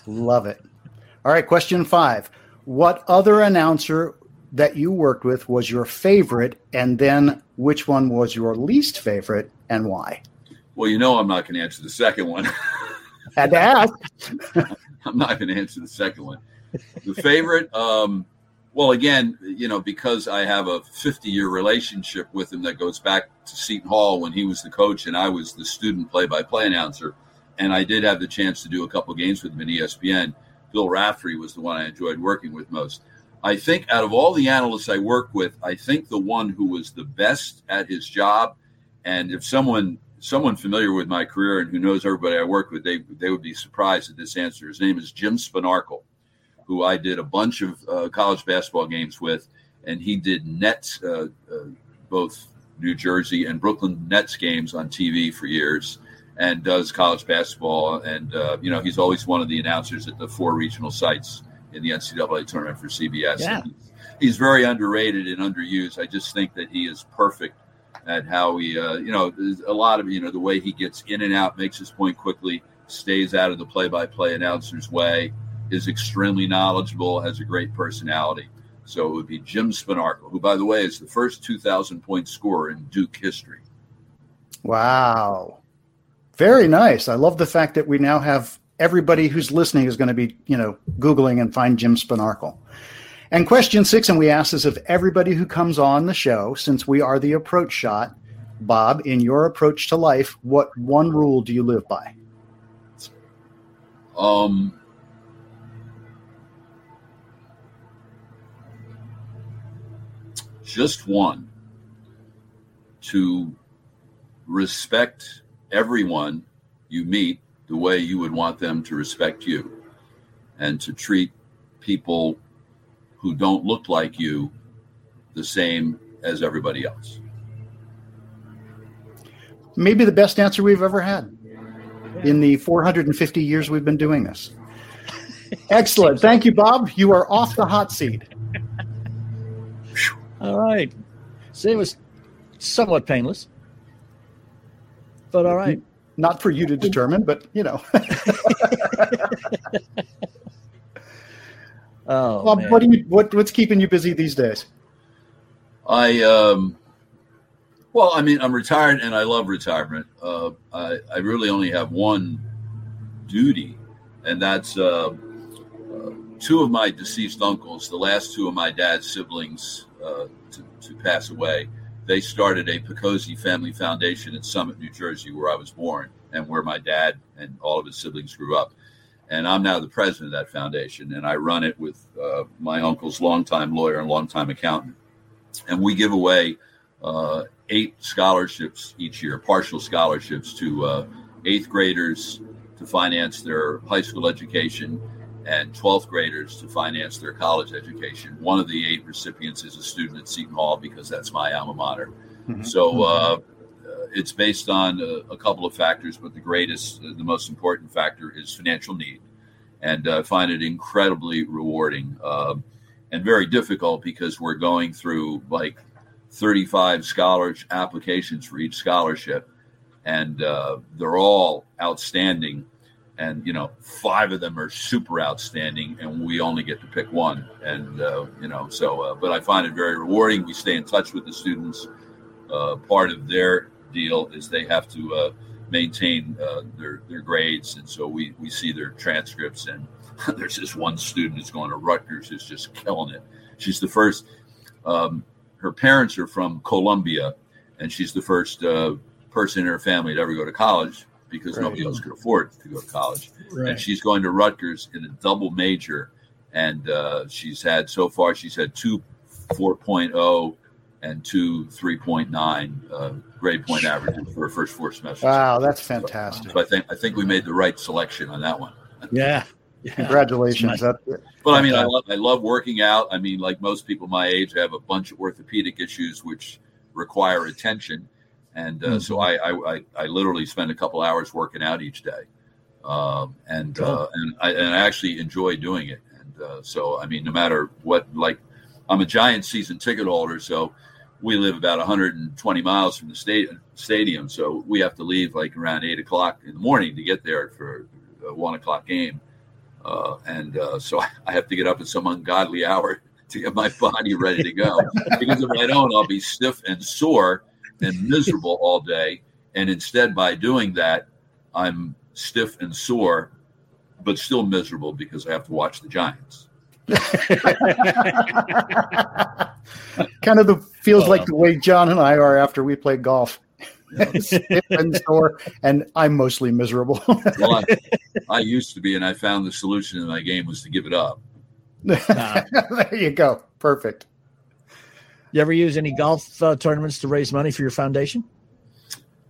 Love it. All right, question five. What other announcer that you worked with was your favorite, and then which one was your least favorite and why? Well, you know I'm not going to answer the second one. Had to ask. [LAUGHS] I'm not going to answer the second one. The favorite, um, well, again, you know, because I have a 50 year relationship with him that goes back to Seton Hall when he was the coach and I was the student play by play announcer. And I did have the chance to do a couple games with him in ESPN. Bill Raftery was the one I enjoyed working with most. I think out of all the analysts I worked with, I think the one who was the best at his job, and if someone someone familiar with my career and who knows everybody I worked with, they they would be surprised at this answer. His name is Jim Spanarkel, who I did a bunch of uh, college basketball games with, and he did Nets, uh, uh, both New Jersey and Brooklyn Nets games on TV for years, and does college basketball. And uh, you know, he's always one of the announcers at the four regional sites in the NCAA tournament for CBS. Yeah. He's, he's very underrated and underused. I just think that he is perfect at how he, uh, you know, a lot of, you know, the way he gets in and out, makes his point quickly, stays out of the play by play announcer's way, is extremely knowledgeable, has a great personality. So it would be Jim Spanarkel, who, by the way, is the first 2,000 point scorer in Duke history. Wow. Very nice. I love the fact that we now have everybody who's listening is going to be, you know, Googling and find Jim Spanarkel. And question six, and we ask this of everybody who comes on the show, since we are the approach shot. Bob, in your approach to life, what one rule do you live by? Um, just one to respect everyone you meet the way you would want them to respect you and to treat people who don't look like you the same as everybody else. Maybe the best answer we've ever had in the 450 years we've been doing this. Excellent. Thank you, Bob. You are off the hot seat. All right. So it was somewhat painless, but all right. Not for you to determine, but you know. [LAUGHS] Oh, Bob, man. what do you what what's keeping you busy these days? I um, well, I mean, I'm retired and I love retirement. Uh, I I really only have one duty, and that's uh, uh, two of my deceased uncles, the last two of my dad's siblings uh, to, pass away. They started a Picozzi Family Foundation in Summit, New Jersey, where I was born and where my dad and all of his siblings grew up. And I'm now the president of that foundation, and I run it with uh, my uncle's longtime lawyer and longtime accountant. And we give away uh, eight scholarships each year, partial scholarships to uh, eighth graders to finance their high school education and 12th graders to finance their college education. One of the eight recipients is a student at Seton Hall because that's my alma mater. So uh, uh, it's based on a, a couple of factors, but the greatest, uh, the most important factor is financial need. And uh, I find it incredibly rewarding um, and very difficult because we're going through like 35 scholarship applications for each scholarship, and uh, they're all outstanding. And you know, five of them are super outstanding, and we only get to pick one. And uh, you know, so uh, but I find it very rewarding. We stay in touch with the students. Uh, part of their deal is they have to uh, maintain uh, their their grades, and so we we see their transcripts. And [LAUGHS] there's this one student who's going to Rutgers who's just killing it. She's the first. Um, her parents are from Colombia and she's the first uh, person in her family to ever go to college because Right. nobody else could afford to go to college. Right. And she's going to Rutgers in a double major, and uh, she's had so far she's had two 4.0 and two 3.9 uh, grade point averages for her first four semesters. Wow, that's fantastic. So I think I think we made the right selection on that one. [LAUGHS] Yeah. yeah. Congratulations. That, But I mean, I love I love working out. I mean, like most people my age, I have a bunch of orthopedic issues which require attention, and uh, so I, I I literally spend a couple hours working out each day, um, and uh, and I and I actually enjoy doing it. And uh, so I mean, no matter what, like I'm a Giant season ticket holder, so we live about 120 miles from the state, stadium, so we have to leave like around eight o'clock in the morning to get there for a one o'clock game. Uh, and uh, so I, I have to get up at some ungodly hour [LAUGHS] to get my body ready to go. [LAUGHS] because if I don't, I'll be stiff and sore and miserable all day. And instead, by doing that, I'm stiff and sore, but still miserable because I have to watch the Giants. [LAUGHS] kind of the feels like the way John and I are after we play golf. [LAUGHS] Stiff and sore, and I'm mostly miserable. [LAUGHS] Well, I, I used to be, and I found the solution in my game was to give it up. there you go. Perfect. You ever use any golf uh, tournaments to raise money for your foundation?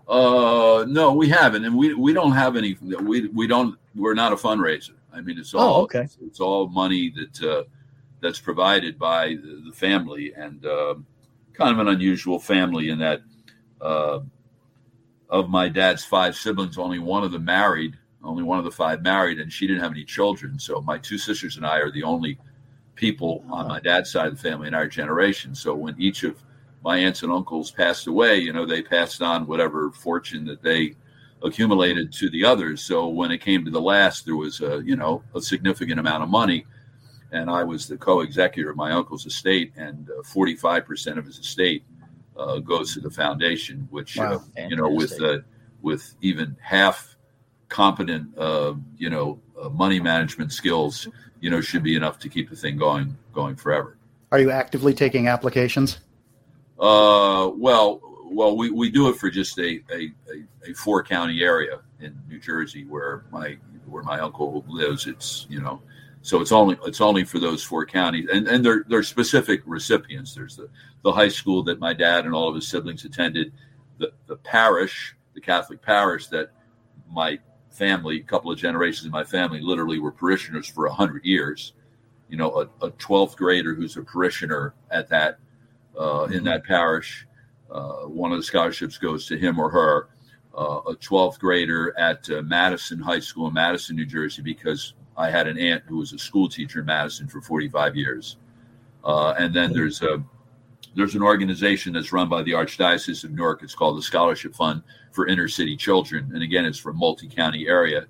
Uh, no, we haven't, and we we don't have any. We we don't. We're not a fundraiser. I mean, it's all Oh, okay. It's, it's all money that uh, that's provided by the, the family, and um kind of an unusual family in that uh, of my dad's five siblings, only one of them married. Only one of the five married, and she didn't have any children. So my two sisters and I are the only people on my dad's side of the family in our generation. So when each of my aunts and uncles passed away, you know, they passed on whatever fortune that they accumulated to the others. So when it came to the last, there was a, you know, a significant amount of money. And I was the co-executor of my uncle's estate, and uh, 45% of his estate uh, goes to the foundation, which, uh, you know, with uh, with even half competent, uh, you know, uh, money management skills, you know, should be enough to keep the thing going going forever. Are you actively taking applications? Uh, well, well, we, we do it for just a, a, a, a four county area in New Jersey where my where my uncle lives. It's you know, so it's only it's only for those four counties, and and they're they're specific recipients. There's the the high school that my dad and all of his siblings attended, the the parish, the Catholic parish that my family, a couple of generations of my family, literally were parishioners for a hundred years. You know, a, a 12th grader who's a parishioner at that uh, in that parish. Uh, one of the scholarships goes to him or her. Uh, a 12th grader at uh, Madison High School in Madison, New Jersey, because I had an aunt who was a school teacher in Madison for 45 years. Uh, and then there's a there's an organization that's run by the Archdiocese of Newark. It's called the Scholarship Fund for Inner City Children, and again, it's for a multi-county area,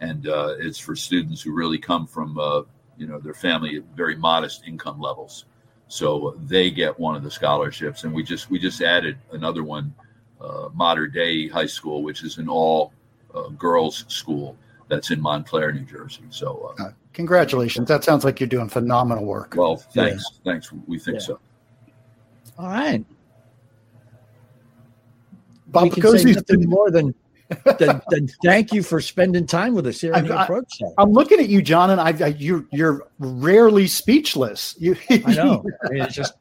and uh, it's for students who really come from uh, you know their family at very modest income levels. So they get one of the scholarships, and we just we just added another one, uh, Modern Day High School, which is an all uh, girls school that's in Montclair, New Jersey. So, uh, Congratulations. That sounds like you're doing phenomenal work. well, thanks, thanks. We think Yeah. so. All right. Bob we can say nothing been- more than, [LAUGHS] than, than thank you for spending time with us here on the approach show. I'm looking at you, John, and I, I you're you're rarely speechless. You, [LAUGHS] I know. I mean, it's just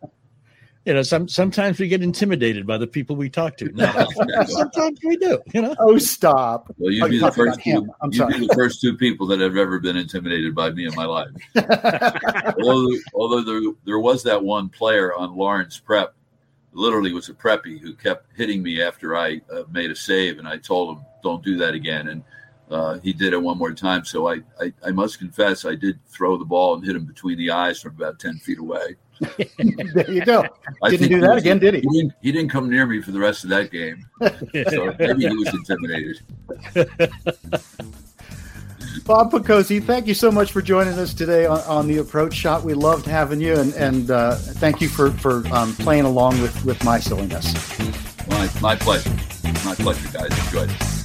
you know, some sometimes we get intimidated by the people we talk to. No, [LAUGHS] sometimes we do. You know. oh, stop. Well, you'd be the first two. I'm You'd sorry. be the first two people that have ever been intimidated by me in my life. [LAUGHS] although, although there, there was that one player on Lawrence Prep, literally was a preppy who kept hitting me after I uh, made a save, and I told him, "Don't do that again." And uh, he did it one more time. So I, I, I must confess, I did throw the ball and hit him between the eyes from about ten feet away. [LAUGHS] there you go. I Didn't do that again, did he? He didn't, he didn't come near me for the rest of that game. So maybe he was intimidated. [LAUGHS] Bob Picozzi, thank you so much for joining us today on, on the approach shot. We loved having you, and and uh, thank you for for um, playing along with with my silliness. My, my pleasure. My pleasure, guys. Enjoyed it.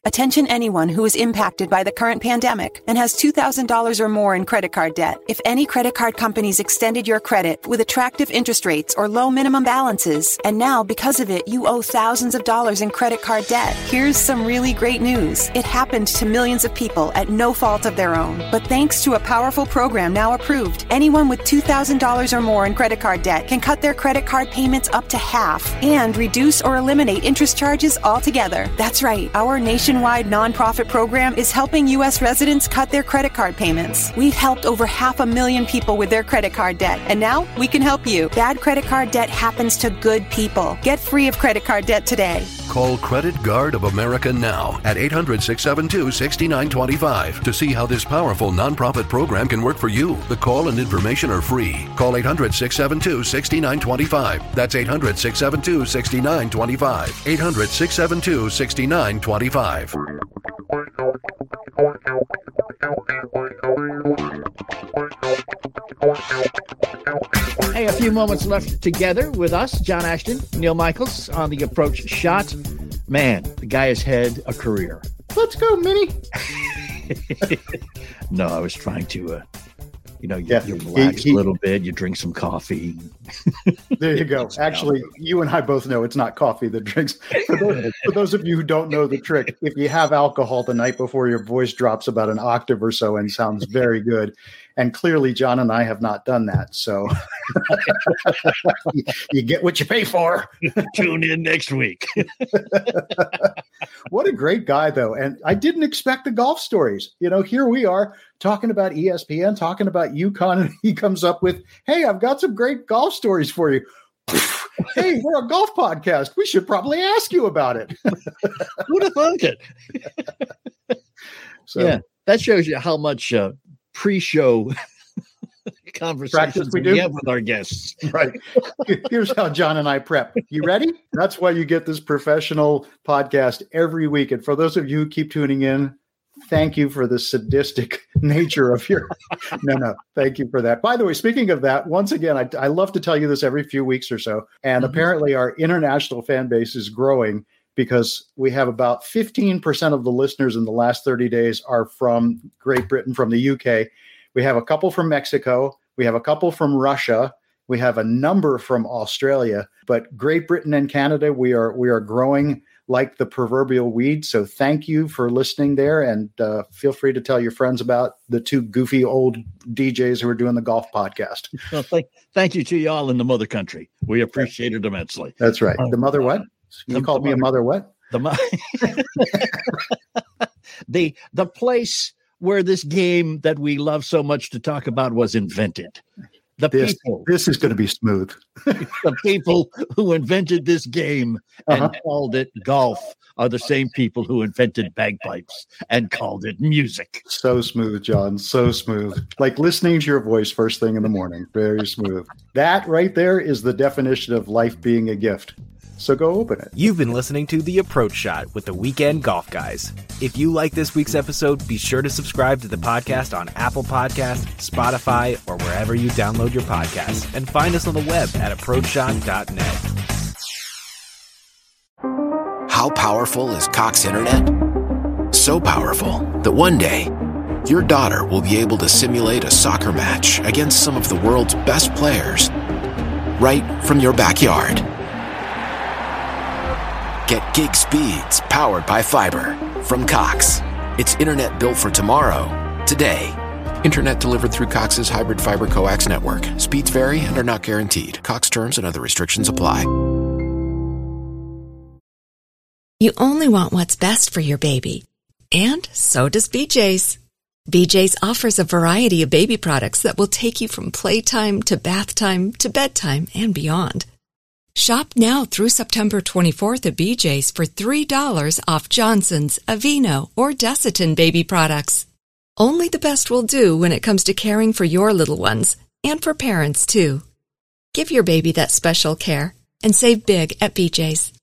Attention anyone who is impacted by the current pandemic and has $2,000 or more in credit card debt. If any credit card companies extended your credit with attractive interest rates or low minimum balances, and now because of it you owe thousands of dollars in credit card debt, here's some really great news. It happened to millions of people at no fault of their own. But thanks to a powerful program now approved, anyone with $2,000 or more in credit card debt can cut their credit card payments up to half and reduce or eliminate interest charges altogether. That's right, our nationwide nonprofit program is helping U.S. residents cut their credit card payments. We've helped over half a million people with their credit card debt, and now we can help you. Bad credit card debt happens to good people. Get free of credit card debt today. Call Credit Guard of America now at 800 672 6925 to see how this powerful nonprofit program can work for you. The call and information are free. Call 800 672 6925. That's 800 672 6925. 800 672 6925. Hey, a few moments left together with us, John Ashton, Neil Michaels on the approach shot. Man, the guy has had a career. Let's go, Minnie. [LAUGHS] no, I was trying to, uh, you know, you, you relax he- he- a little bit, you drink some coffee. There you [LAUGHS] go. Actually, you and I both know it's not coffee that drinks. For those, for those of you who don't know the trick, if you have alcohol the night before, your voice drops about an octave or so and sounds very good. And clearly, John and I have not done that. So you, [LAUGHS] you get what you pay for. [LAUGHS] Tune in next week. [LAUGHS] what a great guy, though. And I didn't expect the golf stories. You know, here we are talking about ESPN, talking about UConn, and he comes up with, hey, I've got some great golf stories for you. hey, we're a golf podcast. We should probably ask you about it. Who'd have thunk it? So yeah, that shows you how much uh, pre-show [LAUGHS] conversations we we, have with our guests. [LAUGHS] right. Here's how John and I prep. You ready? That's why you get this professional podcast every week. And for those of you who keep tuning in, thank you for the sadistic [LAUGHS] nature of your. No, no, thank you for that. By the way, speaking of that, once again, I, I love to tell you this every few weeks or so. And mm-hmm. apparently, our international fan base is growing because we have about 15% of the listeners in the last 30 days are from Great Britain, from the UK. We have a couple from Mexico. We have a couple from Russia. We have a number from Australia, but Great Britain and Canada, we are we are growing like the proverbial weed. So thank you for listening there, and uh, feel free to tell your friends about the two goofy old DJs who are doing the golf podcast. [LAUGHS] Well, thank, thank you to you all in the mother country. We appreciate it immensely. That's right. The mother what? You The called me a mother what? The mo- [LAUGHS] the the place where this game that we love so much to talk about was invented. The This people, this is going to be smooth. [LAUGHS] the people who invented this game and Uh-huh. called it golf are the same people who invented bagpipes and called it music. So smooth, John. So smooth. Like listening to your voice first thing in the morning. Very smooth. That right there is the definition of life being a gift. So go open it. You've been listening to The Approach Shot with the Weekend Golf Guys. If you like this week's episode, be sure to subscribe to the podcast on Apple Podcasts, Spotify, or wherever you download your podcasts, and find us on the web at approachshot.net. How powerful is Cox Internet? So powerful that one day, your daughter will be able to simulate a soccer match against some of the world's best players right from your backyard. Get gig speeds powered by fiber from Cox. It's internet built for tomorrow, today. Internet delivered through Cox's hybrid fiber coax network. Speeds vary and are not guaranteed. Cox terms and other restrictions apply. You only want what's best for your baby. And so does BJ's. BJ's offers a variety of baby products that will take you from playtime to bath time to bedtime and beyond. Shop now through September 24th at BJ's for $3 off Johnson's, Aveeno, or Desitin baby products. Only the best will do when it comes to caring for your little ones, and for parents too. Give your baby that special care and save big at BJ's.